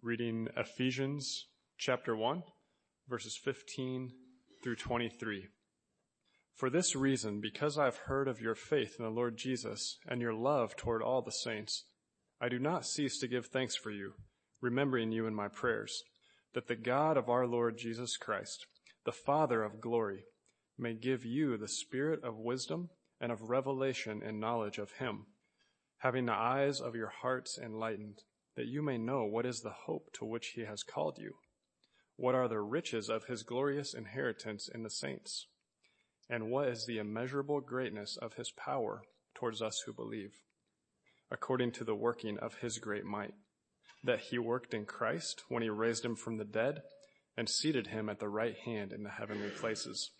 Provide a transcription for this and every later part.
reading Ephesians chapter 1, verses 15 through 23. For this reason, because I have heard of your faith in the Lord Jesus and your love toward all the saints, I do not cease to give thanks for you, remembering you in my prayers, that the God of our Lord Jesus Christ, the Father of glory, may give you the spirit of wisdom and of revelation and knowledge of him, having the eyes of your hearts enlightened that you may know what is the hope to which he has called you, what are the riches of his glorious inheritance in the saints, and what is the immeasurable greatness of his power towards us who believe, according to the working of his great might, that he worked in Christ when he raised him from the dead and seated him at the right hand in the heavenly places,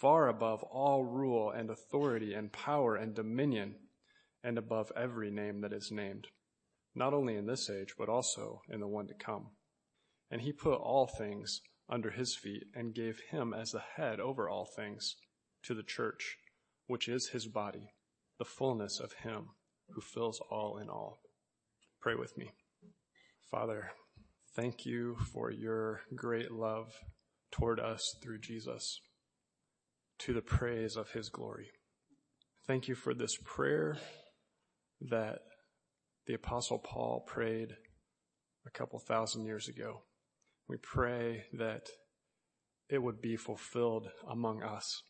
far above all rule and authority and power and dominion, and above every name that is named not only in this age, but also in the one to come. And he put all things under his feet and gave him as the head over all things to the church, which is his body, the fullness of him who fills all in all. Pray with me. Father, thank you for your great love toward us through Jesus to the praise of his glory. Thank you for this prayer that the Apostle Paul prayed a couple thousand years ago. We pray that it would be fulfilled among us,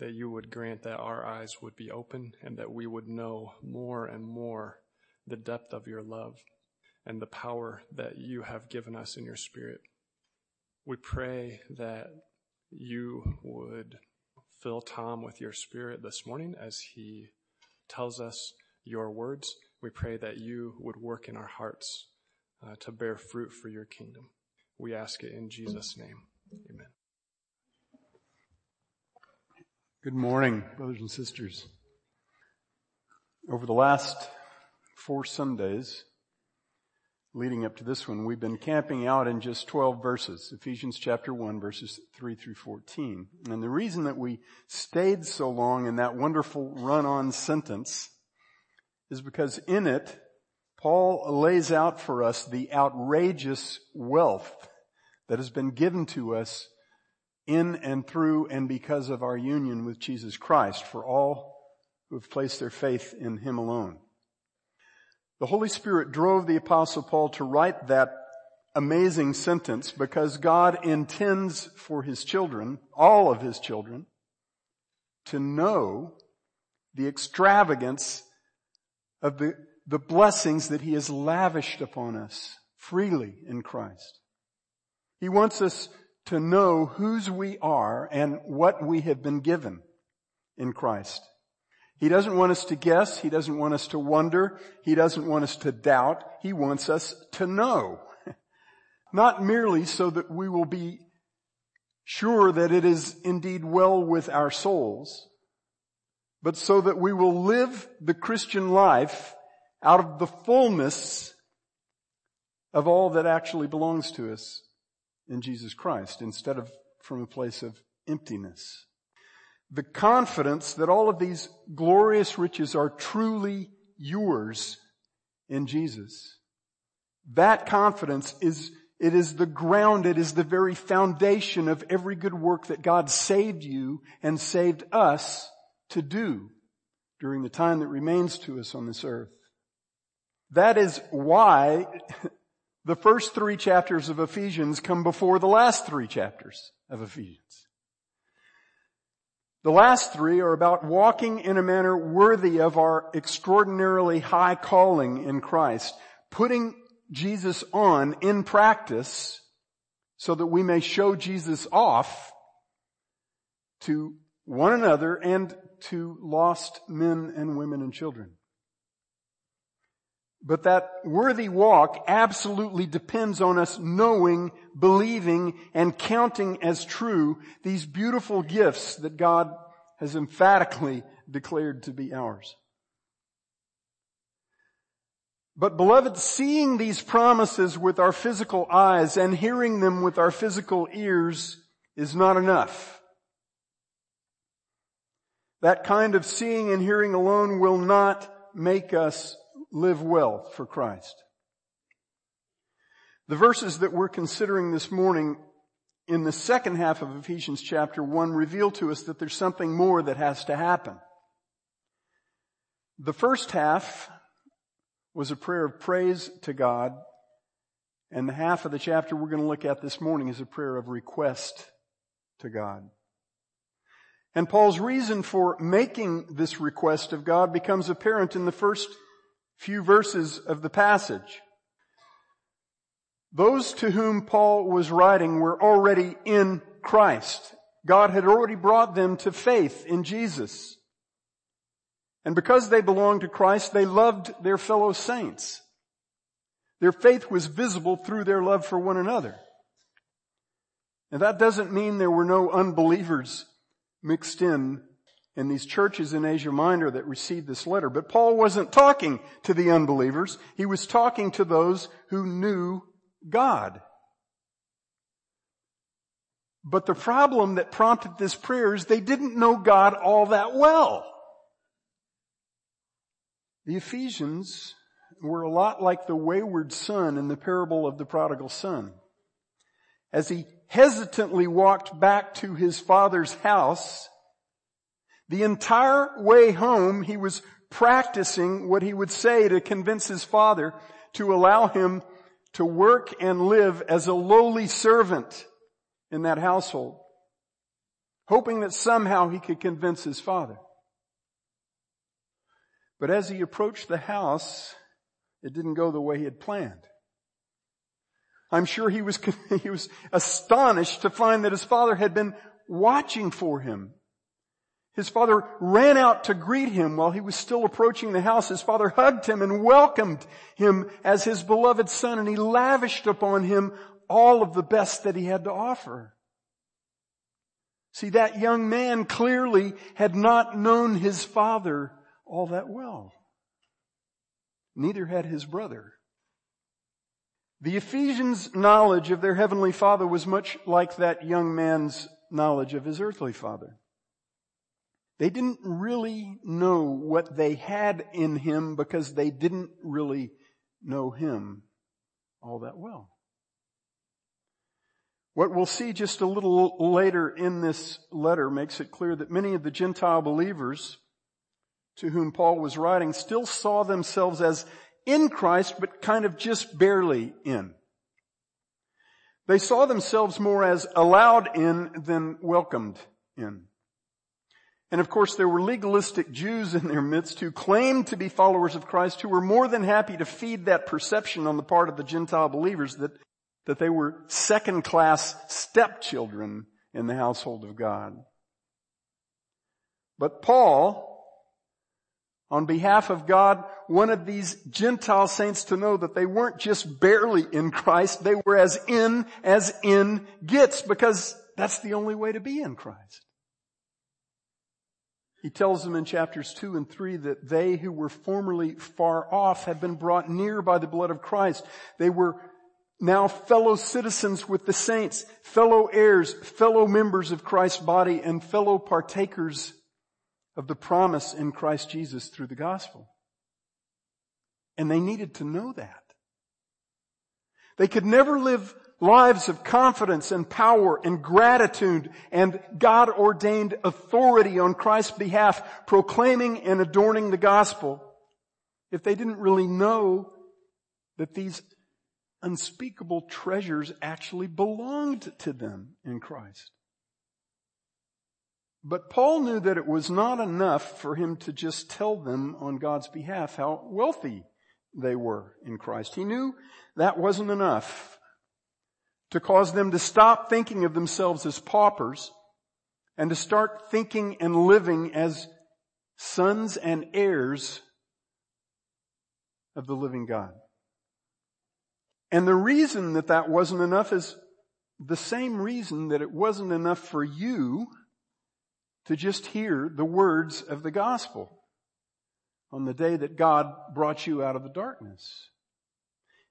that you would grant that our eyes would be open and that we would know more and more the depth of your love and the power that you have given us in your spirit. We pray that you would fill Tom with your spirit this morning as he tells us your words we pray that you would work in our hearts uh, to bear fruit for your kingdom. We ask it in Jesus' name. Amen. Good morning, brothers and sisters. Over the last four Sundays, leading up to this one, we've been camping out in just 12 verses, Ephesians chapter 1 verses 3 through 14. And the reason that we stayed so long in that wonderful run-on sentence is because in it, Paul lays out for us the outrageous wealth that has been given to us in and through and because of our union with Jesus Christ for all who have placed their faith in Him alone. The Holy Spirit drove the apostle Paul to write that amazing sentence because God intends for His children, all of His children, to know the extravagance of the, the blessings that He has lavished upon us freely in Christ. He wants us to know whose we are and what we have been given in Christ. He doesn't want us to guess. He doesn't want us to wonder. He doesn't want us to doubt. He wants us to know. Not merely so that we will be sure that it is indeed well with our souls, but so that we will live the Christian life out of the fullness of all that actually belongs to us in Jesus Christ instead of from a place of emptiness. The confidence that all of these glorious riches are truly yours in Jesus. That confidence is, it is the ground, it is the very foundation of every good work that God saved you and saved us to do during the time that remains to us on this earth. That is why the first three chapters of Ephesians come before the last three chapters of Ephesians. The last three are about walking in a manner worthy of our extraordinarily high calling in Christ, putting Jesus on in practice so that we may show Jesus off to one another and to lost men and women and children. But that worthy walk absolutely depends on us knowing, believing, and counting as true these beautiful gifts that God has emphatically declared to be ours. But beloved, seeing these promises with our physical eyes and hearing them with our physical ears is not enough. That kind of seeing and hearing alone will not make us live well for Christ. The verses that we're considering this morning in the second half of Ephesians chapter 1 reveal to us that there's something more that has to happen. The first half was a prayer of praise to God, and the half of the chapter we're going to look at this morning is a prayer of request to God. And Paul's reason for making this request of God becomes apparent in the first few verses of the passage. Those to whom Paul was writing were already in Christ. God had already brought them to faith in Jesus. And because they belonged to Christ, they loved their fellow saints. Their faith was visible through their love for one another. And that doesn't mean there were no unbelievers mixed in in these churches in Asia Minor that received this letter. But Paul wasn't talking to the unbelievers. He was talking to those who knew God. But the problem that prompted this prayer is they didn't know God all that well. The Ephesians were a lot like the wayward son in the parable of the prodigal son. As he hesitantly walked back to his father's house, the entire way home he was practicing what he would say to convince his father to allow him to work and live as a lowly servant in that household, hoping that somehow he could convince his father. But as he approached the house, it didn't go the way he had planned. I'm sure he was, he was astonished to find that his father had been watching for him. His father ran out to greet him while he was still approaching the house. His father hugged him and welcomed him as his beloved son and he lavished upon him all of the best that he had to offer. See, that young man clearly had not known his father all that well. Neither had his brother. The Ephesians' knowledge of their heavenly father was much like that young man's knowledge of his earthly father. They didn't really know what they had in him because they didn't really know him all that well. What we'll see just a little later in this letter makes it clear that many of the Gentile believers to whom Paul was writing still saw themselves as in Christ, but kind of just barely in. They saw themselves more as allowed in than welcomed in. And of course there were legalistic Jews in their midst who claimed to be followers of Christ who were more than happy to feed that perception on the part of the Gentile believers that, that they were second class stepchildren in the household of God. But Paul, on behalf of God, wanted these Gentile saints to know that they weren't just barely in Christ, they were as in as in gets because that's the only way to be in Christ. He tells them in chapters 2 and 3 that they who were formerly far off had been brought near by the blood of Christ. They were now fellow citizens with the saints, fellow heirs, fellow members of Christ's body, and fellow partakers of the promise in Christ Jesus through the gospel. And they needed to know that. They could never live lives of confidence and power and gratitude and God ordained authority on Christ's behalf, proclaiming and adorning the gospel, if they didn't really know that these unspeakable treasures actually belonged to them in Christ. But Paul knew that it was not enough for him to just tell them on God's behalf how wealthy they were in Christ. He knew that wasn't enough to cause them to stop thinking of themselves as paupers and to start thinking and living as sons and heirs of the living God. And the reason that that wasn't enough is the same reason that it wasn't enough for you to just hear the words of the gospel on the day that God brought you out of the darkness.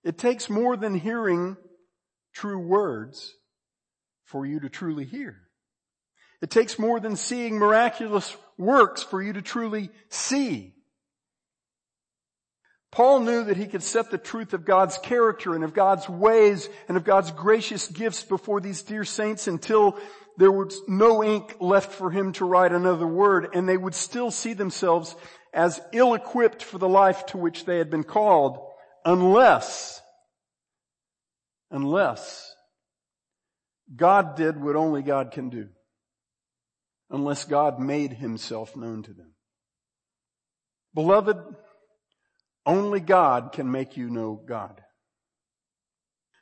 It takes more than hearing true words for you to truly hear. It takes more than seeing miraculous works for you to truly see. Paul knew that he could set the truth of God's character and of God's ways and of God's gracious gifts before these dear saints until there was no ink left for him to write another word and they would still see themselves as ill-equipped for the life to which they had been called unless, unless God did what only God can do. Unless God made himself known to them. Beloved, only God can make you know God.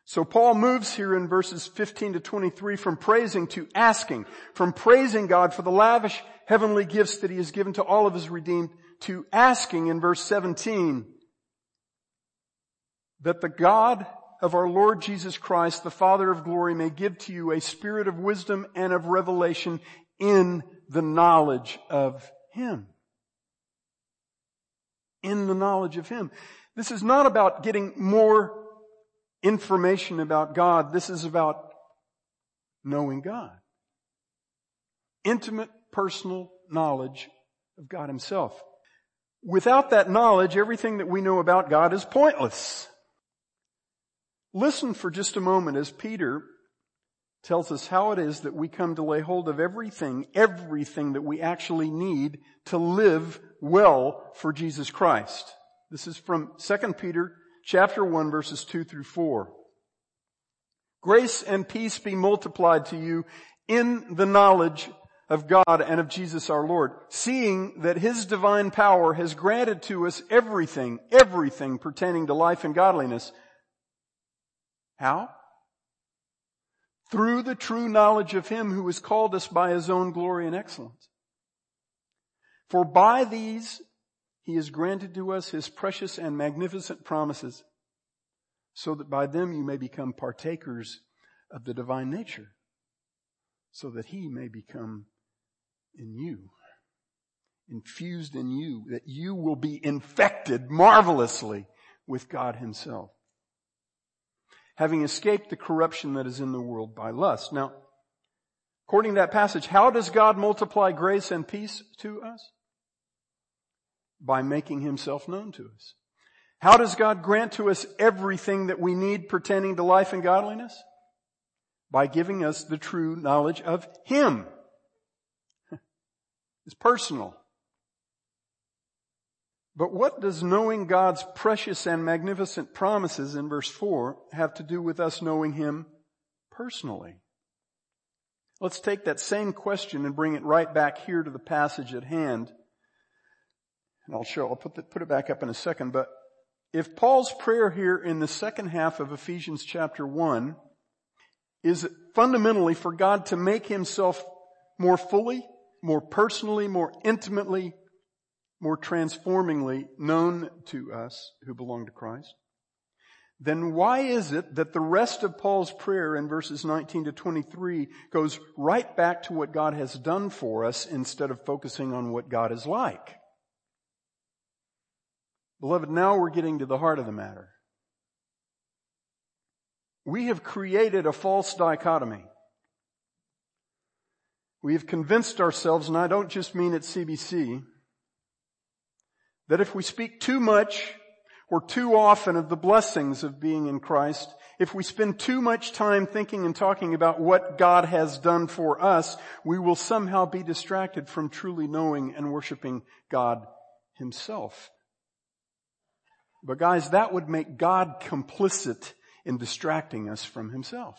So Paul moves here in verses 15 to 23 from praising to asking, from praising God for the lavish heavenly gifts that he has given to all of his redeemed to asking in verse 17 that the God of our Lord Jesus Christ, the Father of glory, may give to you a spirit of wisdom and of revelation in the knowledge of Him in the knowledge of Him. This is not about getting more information about God. This is about knowing God. Intimate personal knowledge of God Himself. Without that knowledge, everything that we know about God is pointless. Listen for just a moment as Peter tells us how it is that we come to lay hold of everything, everything that we actually need to live well for Jesus Christ. This is from 2 Peter chapter 1 verses 2 through 4. Grace and peace be multiplied to you in the knowledge of God and of Jesus our Lord, seeing that His divine power has granted to us everything, everything pertaining to life and godliness. How? Through the true knowledge of Him who has called us by His own glory and excellence. For by these he has granted to us his precious and magnificent promises, so that by them you may become partakers of the divine nature, so that he may become in you, infused in you, that you will be infected marvelously with God himself. Having escaped the corruption that is in the world by lust. Now, according to that passage, how does God multiply grace and peace to us? by making himself known to us. How does God grant to us everything that we need pertaining to life and godliness? By giving us the true knowledge of Him. It's personal. But what does knowing God's precious and magnificent promises in verse 4 have to do with us knowing Him personally? Let's take that same question and bring it right back here to the passage at hand and I'll show, I'll put, the, put it back up in a second, but if Paul's prayer here in the second half of Ephesians chapter 1 is fundamentally for God to make himself more fully, more personally, more intimately, more transformingly known to us who belong to Christ, then why is it that the rest of Paul's prayer in verses 19 to 23 goes right back to what God has done for us instead of focusing on what God is like? Beloved, now we're getting to the heart of the matter. We have created a false dichotomy. We have convinced ourselves, and I don't just mean at CBC, that if we speak too much or too often of the blessings of being in Christ, if we spend too much time thinking and talking about what God has done for us, we will somehow be distracted from truly knowing and worshiping God Himself. But guys, that would make God complicit in distracting us from himself.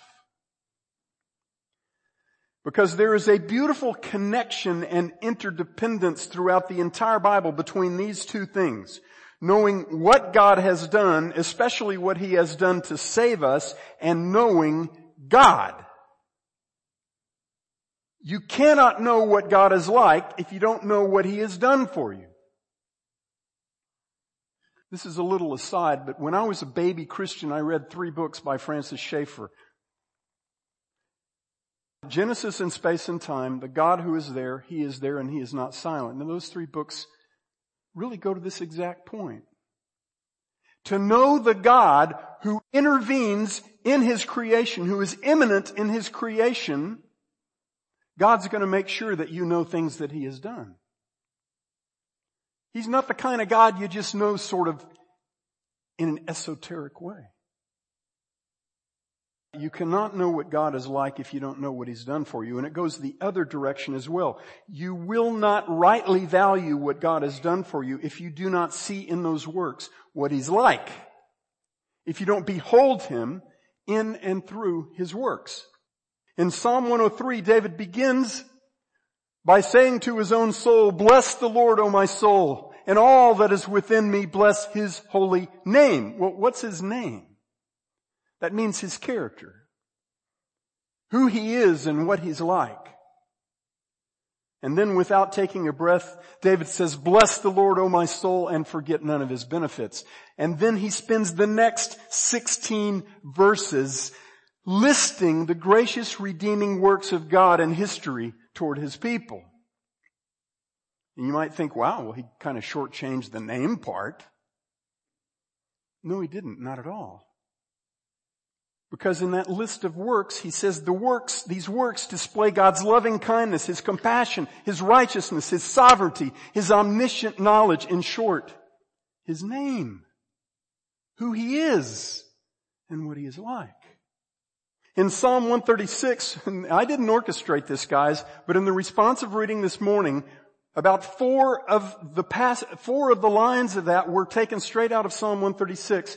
Because there is a beautiful connection and interdependence throughout the entire Bible between these two things. Knowing what God has done, especially what He has done to save us, and knowing God. You cannot know what God is like if you don't know what He has done for you. This is a little aside, but when I was a baby Christian, I read three books by Francis Schaeffer. Genesis in Space and Time, the God who is there, He is there and He is not silent. And those three books really go to this exact point. To know the God who intervenes in His creation, who is immanent in His creation, God's going to make sure that you know things that He has done. He's not the kind of God you just know sort of in an esoteric way. You cannot know what God is like if you don't know what He's done for you. And it goes the other direction as well. You will not rightly value what God has done for you if you do not see in those works what He's like. If you don't behold Him in and through His works. In Psalm 103, David begins by saying to his own soul, bless the Lord, O my soul, and all that is within me, bless his holy name. Well, what's his name? That means his character. Who he is and what he's like. And then without taking a breath, David says, bless the Lord, O my soul, and forget none of his benefits. And then he spends the next 16 verses listing the gracious redeeming works of God in history toward his people. And you might think, wow, well, he kind of shortchanged the name part. No, he didn't, not at all. Because in that list of works, he says the works, these works display God's loving kindness, His compassion, His righteousness, His sovereignty, His omniscient knowledge, in short, His name, who He is, and what He is like. In Psalm 136, I didn't orchestrate this guys, but in the responsive reading this morning, about four of the pass, four of the lines of that were taken straight out of Psalm 136.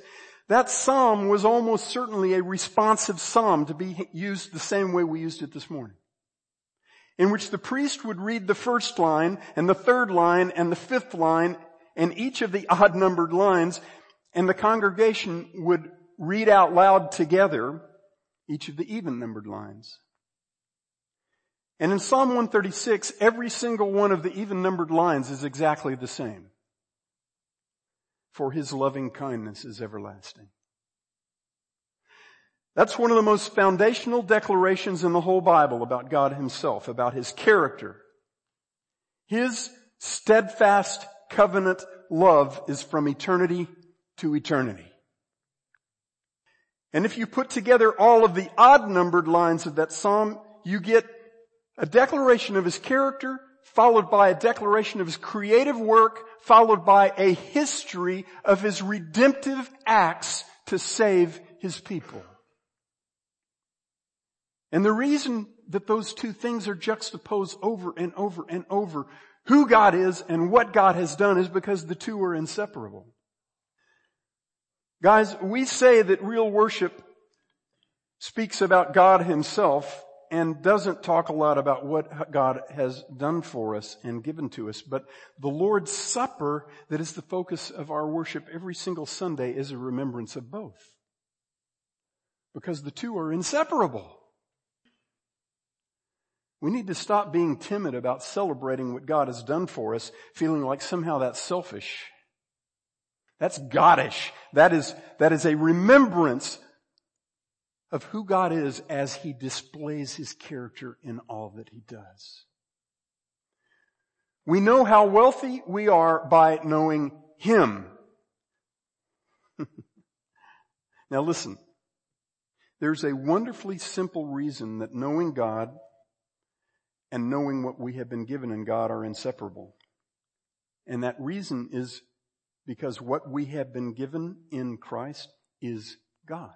That psalm was almost certainly a responsive psalm to be used the same way we used it this morning. In which the priest would read the first line and the third line and the fifth line and each of the odd numbered lines and the congregation would read out loud together each of the even numbered lines. And in Psalm 136, every single one of the even numbered lines is exactly the same. For his loving kindness is everlasting. That's one of the most foundational declarations in the whole Bible about God himself, about his character. His steadfast covenant love is from eternity to eternity. And if you put together all of the odd numbered lines of that psalm, you get a declaration of his character, followed by a declaration of his creative work, followed by a history of his redemptive acts to save his people. And the reason that those two things are juxtaposed over and over and over, who God is and what God has done is because the two are inseparable. Guys, we say that real worship speaks about God himself and doesn't talk a lot about what God has done for us and given to us. But the Lord's Supper that is the focus of our worship every single Sunday is a remembrance of both. Because the two are inseparable. We need to stop being timid about celebrating what God has done for us, feeling like somehow that's selfish. That's Godish. That is, that is a remembrance of who God is as He displays His character in all that He does. We know how wealthy we are by knowing Him. now listen. There's a wonderfully simple reason that knowing God and knowing what we have been given in God are inseparable. And that reason is because what we have been given in Christ is God.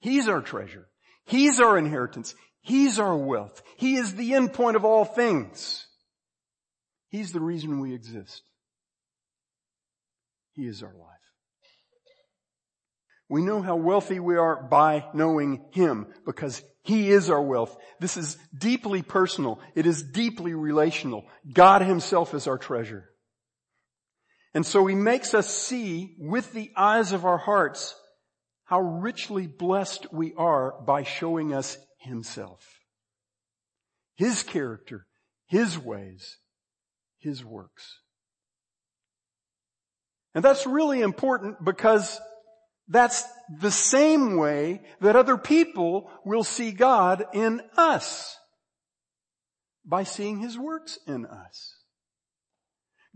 He's our treasure. He's our inheritance. He's our wealth. He is the end point of all things. He's the reason we exist. He is our life. We know how wealthy we are by knowing Him because He is our wealth. This is deeply personal. It is deeply relational. God Himself is our treasure. And so he makes us see with the eyes of our hearts how richly blessed we are by showing us himself. His character, his ways, his works. And that's really important because that's the same way that other people will see God in us. By seeing His works in us.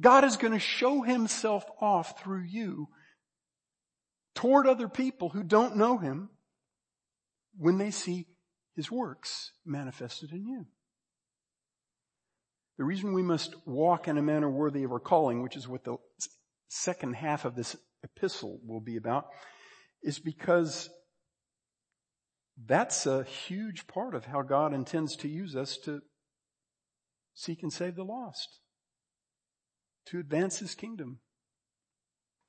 God is going to show himself off through you toward other people who don't know him when they see his works manifested in you. The reason we must walk in a manner worthy of our calling, which is what the second half of this epistle will be about is because that's a huge part of how God intends to use us to seek and save the lost, to advance His kingdom.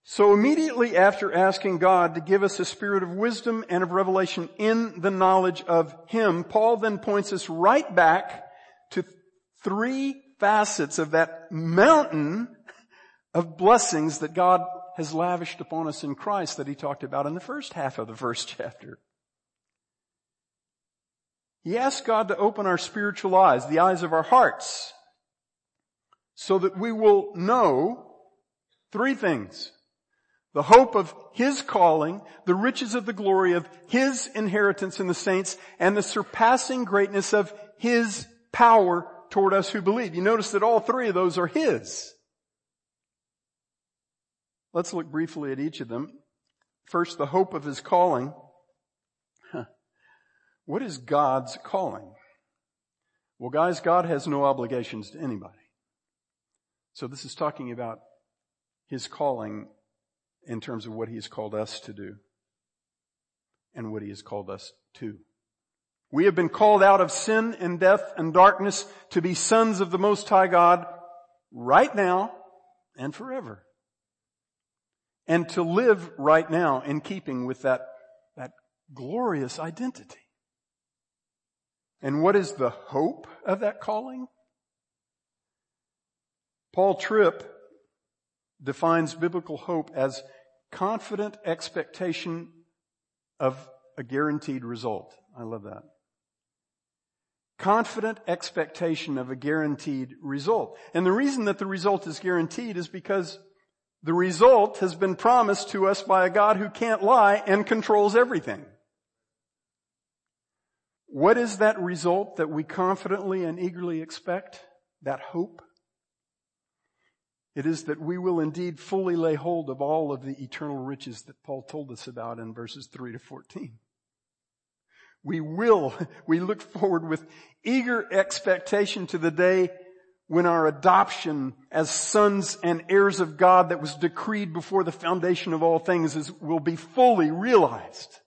So immediately after asking God to give us a spirit of wisdom and of revelation in the knowledge of Him, Paul then points us right back to three facets of that mountain of blessings that God has lavished upon us in Christ that he talked about in the first half of the first chapter. He asked God to open our spiritual eyes, the eyes of our hearts, so that we will know three things. The hope of His calling, the riches of the glory of His inheritance in the saints, and the surpassing greatness of His power toward us who believe. You notice that all three of those are His. Let's look briefly at each of them. First, the hope of His calling. What is God's calling? Well guys, God has no obligations to anybody. So this is talking about His calling in terms of what He has called us to do and what He has called us to. We have been called out of sin and death and darkness to be sons of the Most High God right now and forever. And to live right now in keeping with that, that glorious identity. And what is the hope of that calling? Paul Tripp defines biblical hope as confident expectation of a guaranteed result. I love that confident expectation of a guaranteed result. And the reason that the result is guaranteed is because the result has been promised to us by a God who can't lie and controls everything. What is that result that we confidently and eagerly expect? That hope? It is that we will indeed fully lay hold of all of the eternal riches that Paul told us about in verses 3 to 14. We will, we look forward with eager expectation to the day when our adoption as sons and heirs of God that was decreed before the foundation of all things is, will be fully realized.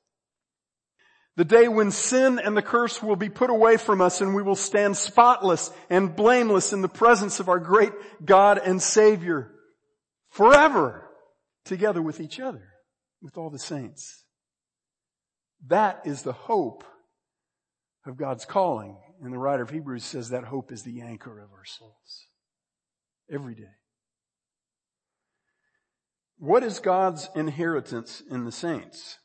The day when sin and the curse will be put away from us and we will stand spotless and blameless in the presence of our great God and Savior forever together with each other, with all the saints. That is the hope of God's calling. And the writer of Hebrews says that hope is the anchor of our souls. Every day. What is God's inheritance in the saints?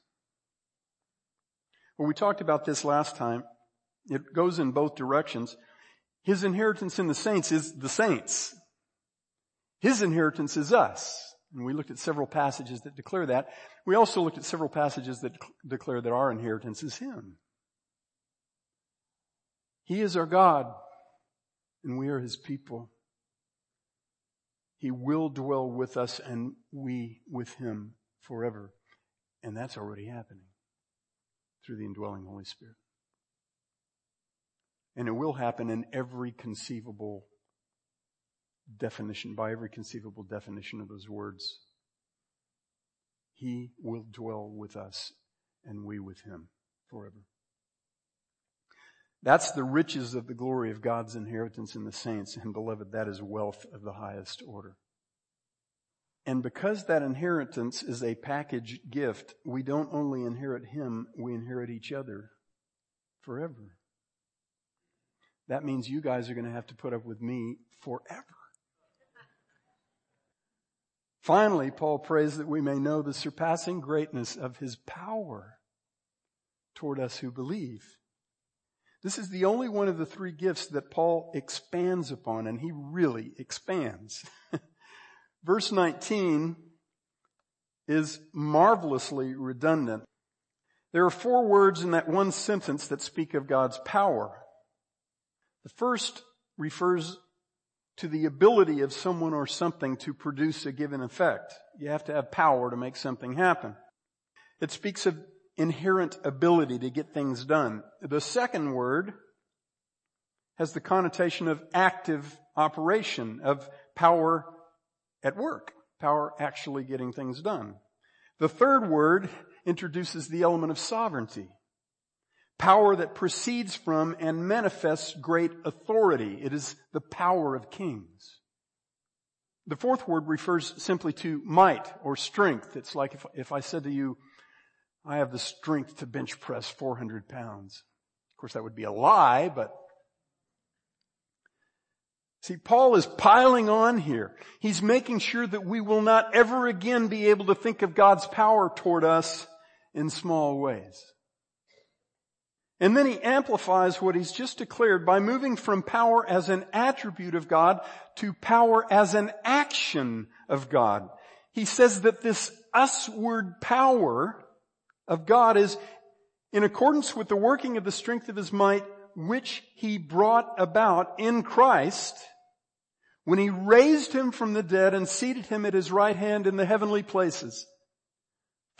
Well, we talked about this last time. It goes in both directions. His inheritance in the saints is the saints. His inheritance is us. And we looked at several passages that declare that. We also looked at several passages that declare that our inheritance is Him. He is our God, and we are His people. He will dwell with us and we with Him forever. And that's already happening through the indwelling Holy Spirit. And it will happen in every conceivable definition, by every conceivable definition of those words. He will dwell with us and we with him forever. That's the riches of the glory of God's inheritance in the saints. And beloved, that is wealth of the highest order. And because that inheritance is a package gift, we don't only inherit Him, we inherit each other forever. That means you guys are going to have to put up with me forever. Finally, Paul prays that we may know the surpassing greatness of his power toward us who believe. This is the only one of the three gifts that Paul expands upon, and he really expands. Verse 19 is marvelously redundant. There are four words in that one sentence that speak of God's power. The first refers to the ability of someone or something to produce a given effect. You have to have power to make something happen. It speaks of inherent ability to get things done. The second word has the connotation of active operation, of power at work, power actually getting things done. The third word introduces the element of sovereignty. Power that proceeds from and manifests great authority. It is the power of kings. The fourth word refers simply to might or strength. It's like if, if I said to you, I have the strength to bench press 400 pounds. Of course, that would be a lie, but See, Paul is piling on here. He's making sure that we will not ever again be able to think of God's power toward us in small ways. And then he amplifies what he's just declared by moving from power as an attribute of God to power as an action of God. He says that this usward power of God is in accordance with the working of the strength of his might, which he brought about in Christ when he raised him from the dead and seated him at his right hand in the heavenly places,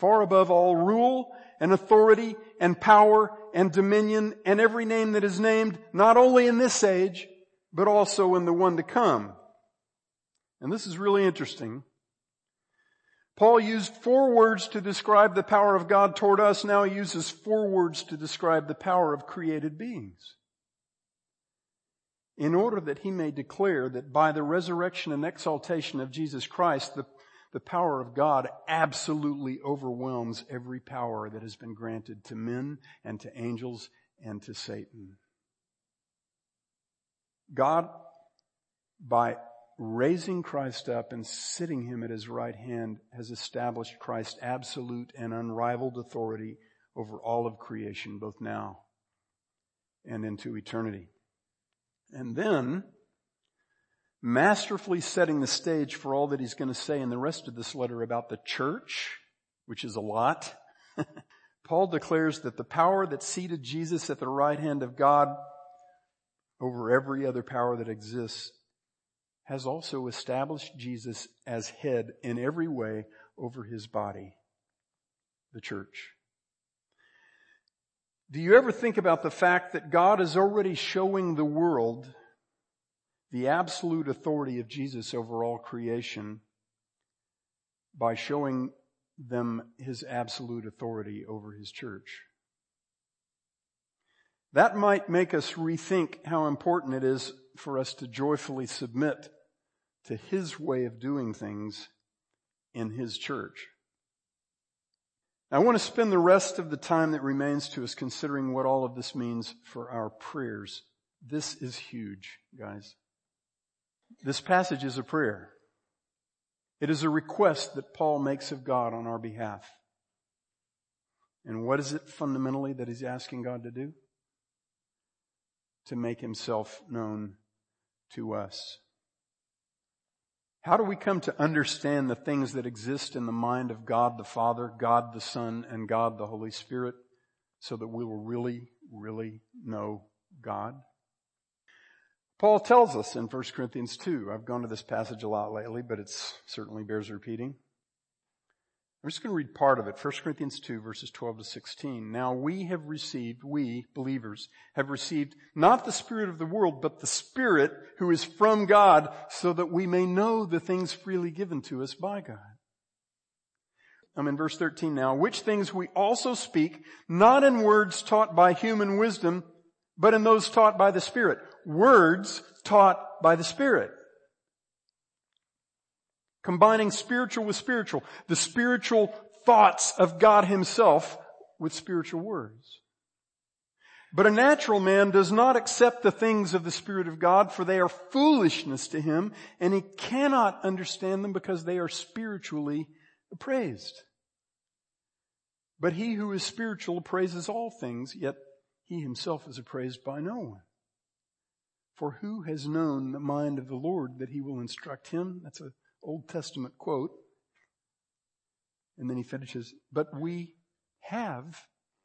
far above all rule and authority and power and dominion and every name that is named, not only in this age, but also in the one to come. And this is really interesting. Paul used four words to describe the power of God toward us. Now he uses four words to describe the power of created beings. In order that he may declare that by the resurrection and exaltation of Jesus Christ, the, the power of God absolutely overwhelms every power that has been granted to men and to angels and to Satan. God, by raising Christ up and sitting him at his right hand, has established Christ's absolute and unrivaled authority over all of creation, both now and into eternity. And then, masterfully setting the stage for all that he's going to say in the rest of this letter about the church, which is a lot. Paul declares that the power that seated Jesus at the right hand of God over every other power that exists has also established Jesus as head in every way over his body, the church. Do you ever think about the fact that God is already showing the world the absolute authority of Jesus over all creation by showing them his absolute authority over his church? That might make us rethink how important it is for us to joyfully submit to his way of doing things in his church. I want to spend the rest of the time that remains to us considering what all of this means for our prayers. This is huge, guys. This passage is a prayer. It is a request that Paul makes of God on our behalf. And what is it fundamentally that he's asking God to do? To make himself known to us. How do we come to understand the things that exist in the mind of God the Father, God the Son, and God the Holy Spirit so that we will really, really know God? Paul tells us in 1 Corinthians 2, I've gone to this passage a lot lately, but it certainly bears repeating. I'm just going to read part of it. 1 Corinthians 2 verses 12 to 16. Now we have received, we believers have received not the spirit of the world, but the spirit who is from God so that we may know the things freely given to us by God. I'm in verse 13 now, which things we also speak, not in words taught by human wisdom, but in those taught by the Spirit. Words taught by the Spirit. Combining spiritual with spiritual. The spiritual thoughts of God himself with spiritual words. But a natural man does not accept the things of the Spirit of God for they are foolishness to him and he cannot understand them because they are spiritually appraised. But he who is spiritual appraises all things, yet he himself is appraised by no one. For who has known the mind of the Lord that he will instruct him? That's a Old Testament quote. And then he finishes, but we have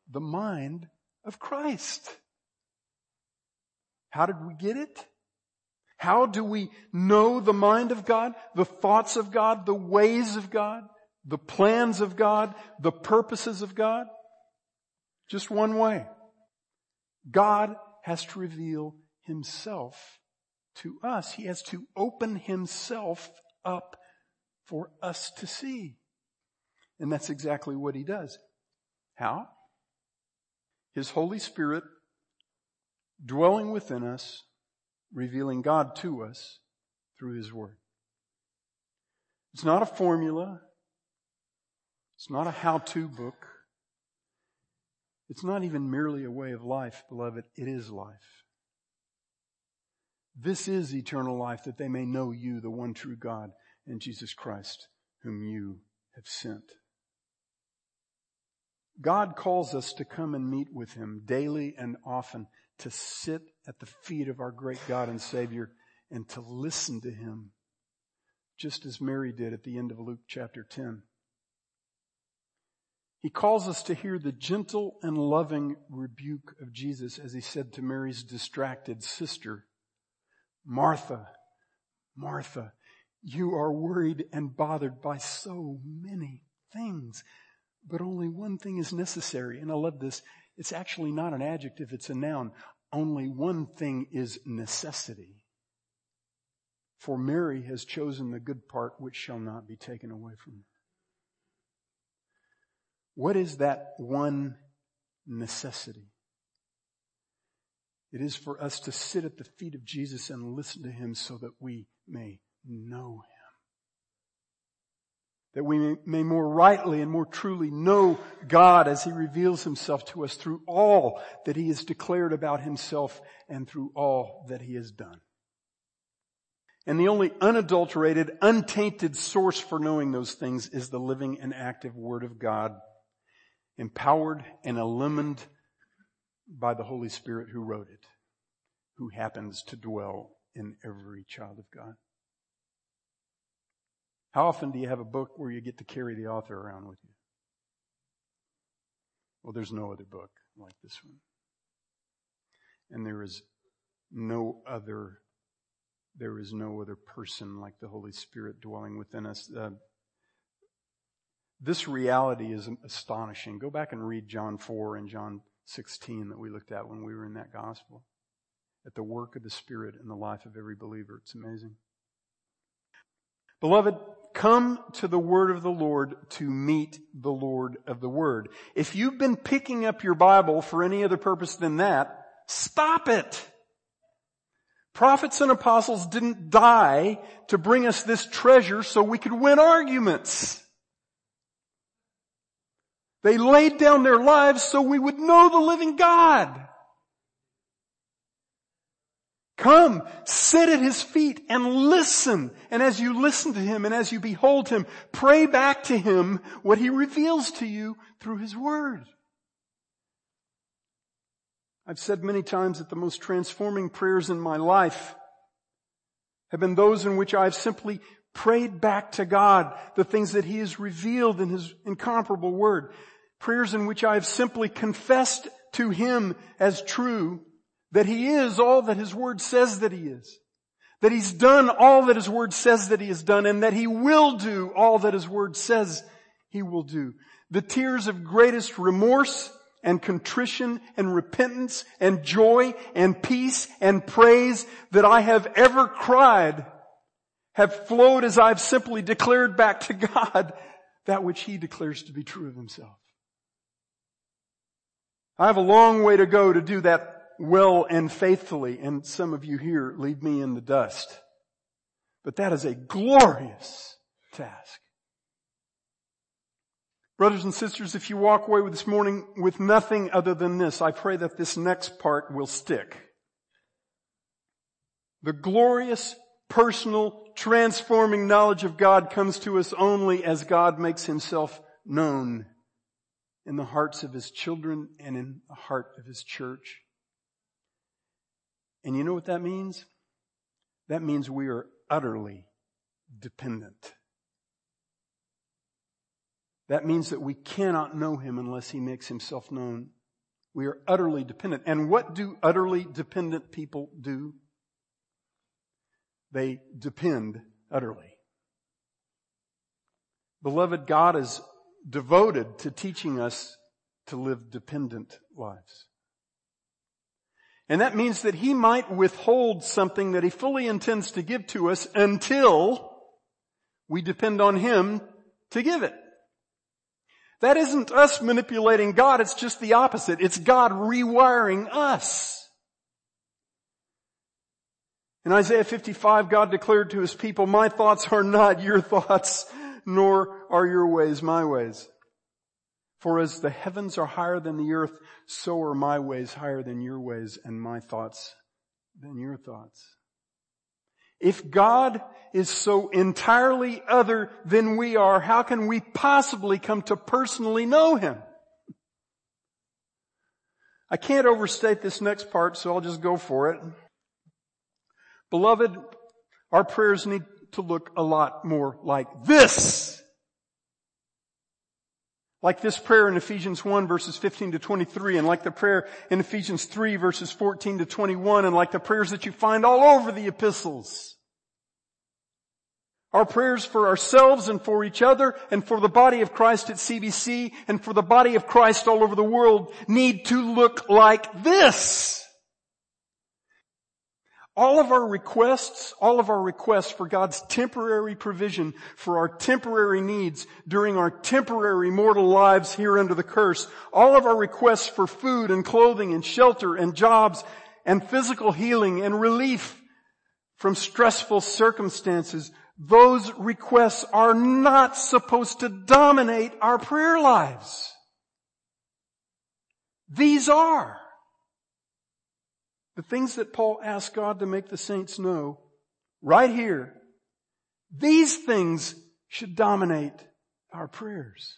the mind of Christ. How did we get it? How do we know the mind of God, the thoughts of God, the ways of God, the plans of God, the purposes of God? Just one way. God has to reveal himself to us. He has to open himself up for us to see. And that's exactly what he does. How? His Holy Spirit dwelling within us, revealing God to us through his word. It's not a formula. It's not a how-to book. It's not even merely a way of life, beloved. It is life. This is eternal life that they may know you, the one true God, and Jesus Christ, whom you have sent. God calls us to come and meet with Him daily and often, to sit at the feet of our great God and Savior and to listen to Him, just as Mary did at the end of Luke chapter 10. He calls us to hear the gentle and loving rebuke of Jesus as he said to Mary's distracted sister, Martha, Martha, you are worried and bothered by so many things, but only one thing is necessary. And I love this. It's actually not an adjective, it's a noun. Only one thing is necessity. For Mary has chosen the good part which shall not be taken away from her. What is that one necessity? It is for us to sit at the feet of Jesus and listen to Him so that we may know Him. That we may more rightly and more truly know God as He reveals Himself to us through all that He has declared about Himself and through all that He has done. And the only unadulterated, untainted source for knowing those things is the living and active Word of God, empowered and illumined by the Holy Spirit who wrote it, who happens to dwell in every child of God. How often do you have a book where you get to carry the author around with you? Well, there's no other book like this one. And there is no other there is no other person like the Holy Spirit dwelling within us. Uh, this reality is astonishing. Go back and read John 4 and John 16 that we looked at when we were in that gospel. At the work of the Spirit in the life of every believer. It's amazing. Beloved, come to the word of the Lord to meet the Lord of the word. If you've been picking up your Bible for any other purpose than that, stop it. Prophets and apostles didn't die to bring us this treasure so we could win arguments. They laid down their lives so we would know the living God. Come, sit at his feet and listen. And as you listen to him and as you behold him, pray back to him what he reveals to you through his word. I've said many times that the most transforming prayers in my life have been those in which I've simply prayed back to God the things that He has revealed in His incomparable Word. Prayers in which I've simply confessed to Him as true that He is all that His Word says that He is. That He's done all that His Word says that He has done and that He will do all that His Word says He will do. The tears of greatest remorse and contrition and repentance and joy and peace and praise that I have ever cried have flowed as I've simply declared back to God that which He declares to be true of Himself. I have a long way to go to do that well and faithfully, and some of you here leave me in the dust. But that is a glorious task. Brothers and sisters, if you walk away with this morning with nothing other than this, I pray that this next part will stick. The glorious, personal, transforming knowledge of God comes to us only as God makes himself known in the hearts of his children and in the heart of his church. And you know what that means? That means we are utterly dependent. That means that we cannot know him unless he makes himself known. We are utterly dependent. And what do utterly dependent people do? They depend utterly. Beloved, God is devoted to teaching us to live dependent lives. And that means that he might withhold something that he fully intends to give to us until we depend on him to give it. That isn't us manipulating God, it's just the opposite. It's God rewiring us. In Isaiah 55, God declared to his people, my thoughts are not your thoughts, nor are your ways my ways. For as the heavens are higher than the earth, so are my ways higher than your ways and my thoughts than your thoughts. If God is so entirely other than we are, how can we possibly come to personally know Him? I can't overstate this next part, so I'll just go for it. Beloved, our prayers need to look a lot more like this. Like this prayer in Ephesians 1 verses 15 to 23 and like the prayer in Ephesians 3 verses 14 to 21 and like the prayers that you find all over the epistles. Our prayers for ourselves and for each other and for the body of Christ at CBC and for the body of Christ all over the world need to look like this. All of our requests, all of our requests for God's temporary provision for our temporary needs during our temporary mortal lives here under the curse, all of our requests for food and clothing and shelter and jobs and physical healing and relief from stressful circumstances, those requests are not supposed to dominate our prayer lives. These are. The things that Paul asked God to make the saints know, right here, these things should dominate our prayers.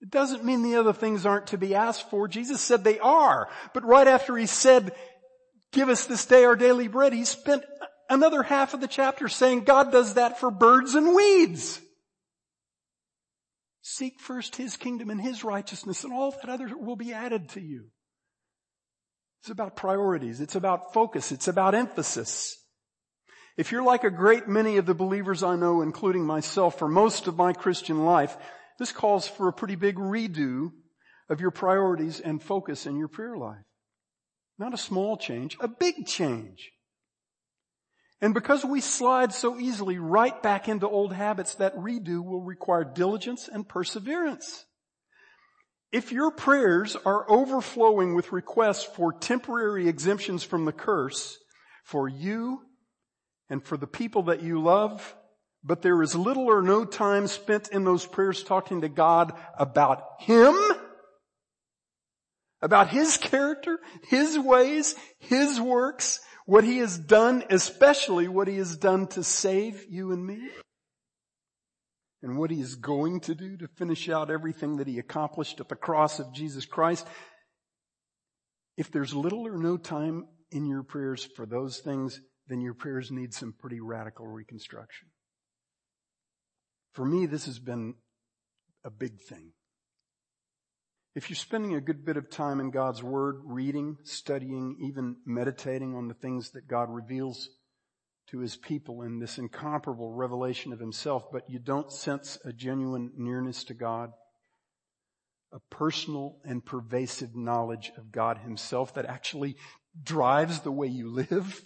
It doesn't mean the other things aren't to be asked for. Jesus said they are. But right after he said, give us this day our daily bread, he spent another half of the chapter saying God does that for birds and weeds. Seek first his kingdom and his righteousness and all that other will be added to you. It's about priorities. It's about focus. It's about emphasis. If you're like a great many of the believers I know, including myself, for most of my Christian life, this calls for a pretty big redo of your priorities and focus in your prayer life. Not a small change, a big change. And because we slide so easily right back into old habits, that redo will require diligence and perseverance. If your prayers are overflowing with requests for temporary exemptions from the curse for you and for the people that you love, but there is little or no time spent in those prayers talking to God about Him, about His character, His ways, His works, what He has done, especially what He has done to save you and me and what he is going to do to finish out everything that he accomplished at the cross of Jesus Christ, if there's little or no time in your prayers for those things, then your prayers need some pretty radical reconstruction. For me, this has been a big thing. If you're spending a good bit of time in God's Word, reading, studying, even meditating on the things that God reveals to his people in this incomparable revelation of himself, but you don't sense a genuine nearness to God, a personal and pervasive knowledge of God himself that actually drives the way you live,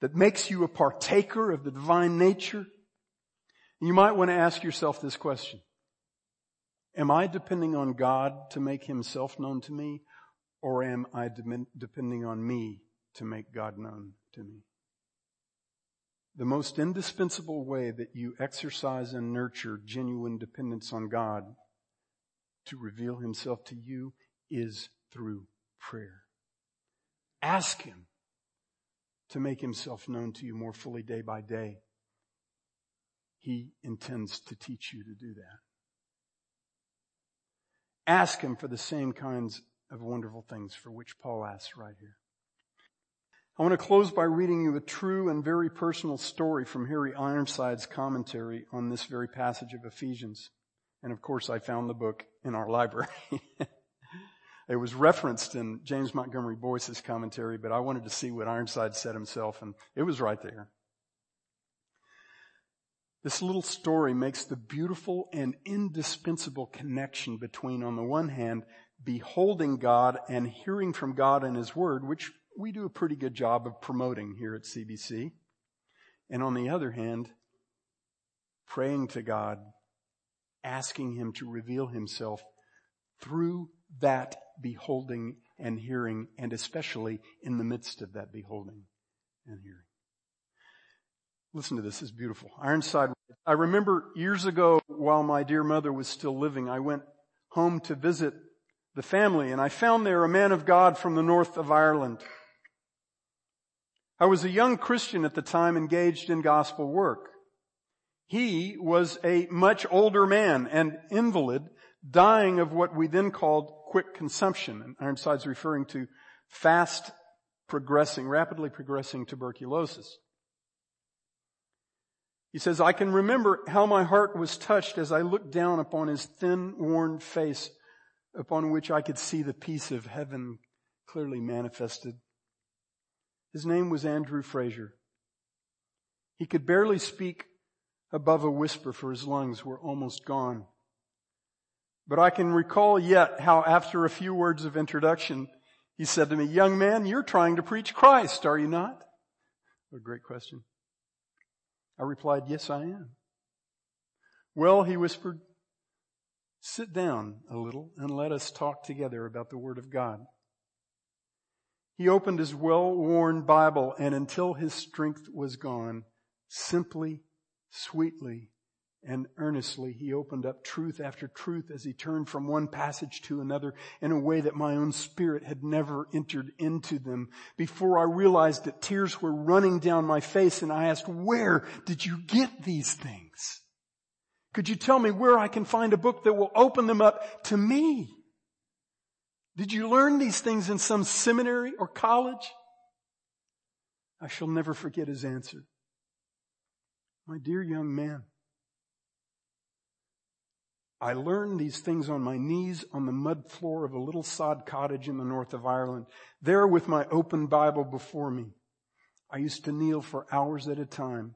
that makes you a partaker of the divine nature, you might want to ask yourself this question. Am I depending on God to make himself known to me, or am I de- depending on me to make God known to me? The most indispensable way that you exercise and nurture genuine dependence on God to reveal himself to you is through prayer. Ask him to make himself known to you more fully day by day. He intends to teach you to do that. Ask him for the same kinds of wonderful things for which Paul asks right here. I want to close by reading you a true and very personal story from Harry Ironside's commentary on this very passage of Ephesians. And of course I found the book in our library. it was referenced in James Montgomery Boice's commentary, but I wanted to see what Ironside said himself and it was right there. This little story makes the beautiful and indispensable connection between, on the one hand, beholding God and hearing from God in His Word, which we do a pretty good job of promoting here at CBC. And on the other hand, praying to God, asking Him to reveal Himself through that beholding and hearing, and especially in the midst of that beholding and hearing. Listen to this, it's beautiful. Ironside, I remember years ago while my dear mother was still living, I went home to visit the family and I found there a man of God from the north of Ireland. I was a young Christian at the time engaged in gospel work. He was a much older man and invalid, dying of what we then called quick consumption. And Ironside's referring to fast progressing, rapidly progressing tuberculosis. He says, I can remember how my heart was touched as I looked down upon his thin, worn face upon which I could see the peace of heaven clearly manifested. His name was Andrew Fraser. He could barely speak above a whisper for his lungs were almost gone. But I can recall yet how after a few words of introduction, he said to me, young man, you're trying to preach Christ, are you not? What a great question. I replied, yes, I am. Well, he whispered, sit down a little and let us talk together about the Word of God. He opened his well-worn Bible and until his strength was gone, simply, sweetly, and earnestly he opened up truth after truth as he turned from one passage to another in a way that my own spirit had never entered into them. Before I realized that tears were running down my face and I asked, where did you get these things? Could you tell me where I can find a book that will open them up to me? Did you learn these things in some seminary or college? I shall never forget his answer. My dear young man, I learned these things on my knees on the mud floor of a little sod cottage in the north of Ireland. There with my open Bible before me, I used to kneel for hours at a time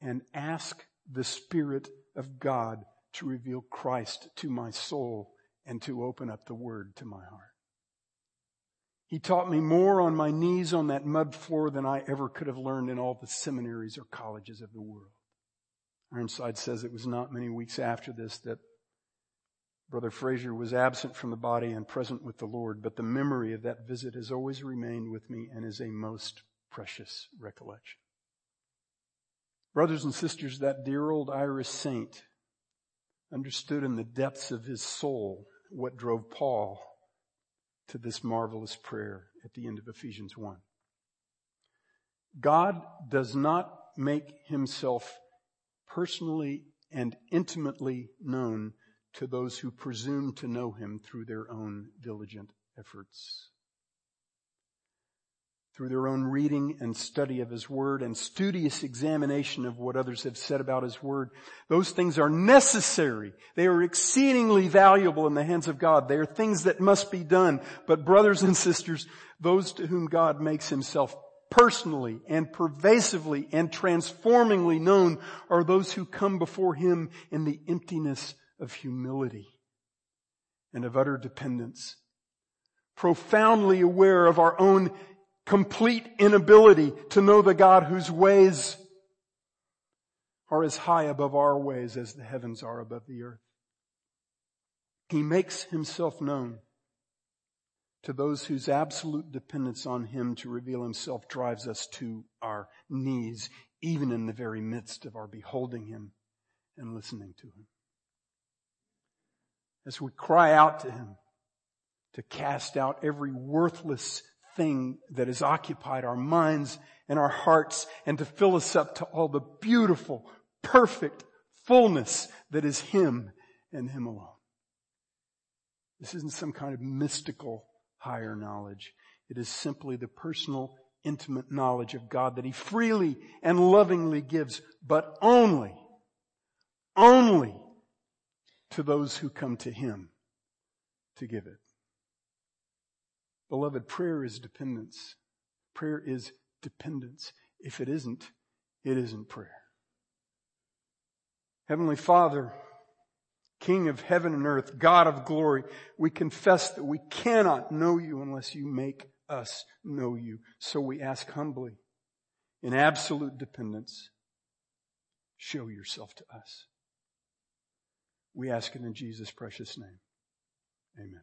and ask the Spirit of God to reveal Christ to my soul and to open up the word to my heart. He taught me more on my knees on that mud floor than I ever could have learned in all the seminaries or colleges of the world. Ironside says it was not many weeks after this that Brother Fraser was absent from the body and present with the Lord, but the memory of that visit has always remained with me and is a most precious recollection. Brothers and sisters, that dear old Irish saint understood in the depths of his soul what drove Paul to this marvelous prayer at the end of Ephesians 1. God does not make himself personally and intimately known to those who presume to know him through their own diligent efforts through their own reading and study of His Word and studious examination of what others have said about His Word. Those things are necessary. They are exceedingly valuable in the hands of God. They are things that must be done. But brothers and sisters, those to whom God makes Himself personally and pervasively and transformingly known are those who come before Him in the emptiness of humility and of utter dependence profoundly aware of our own complete inability to know the God whose ways are as high above our ways as the heavens are above the earth. He makes himself known to those whose absolute dependence on him to reveal himself drives us to our knees, even in the very midst of our beholding him and listening to him. As we cry out to him to cast out every worthless thing that has occupied our minds and our hearts and to fill us up to all the beautiful, perfect fullness that is Him and Him alone. This isn't some kind of mystical higher knowledge. It is simply the personal, intimate knowledge of God that He freely and lovingly gives, but only, only to those who come to Him to give it. Beloved, prayer is dependence. Prayer is dependence. If it isn't, it isn't prayer. Heavenly Father, King of heaven and earth, God of glory, we confess that we cannot know you unless you make us know you. So we ask humbly, in absolute dependence, show yourself to us. We ask it in Jesus' precious name. Amen.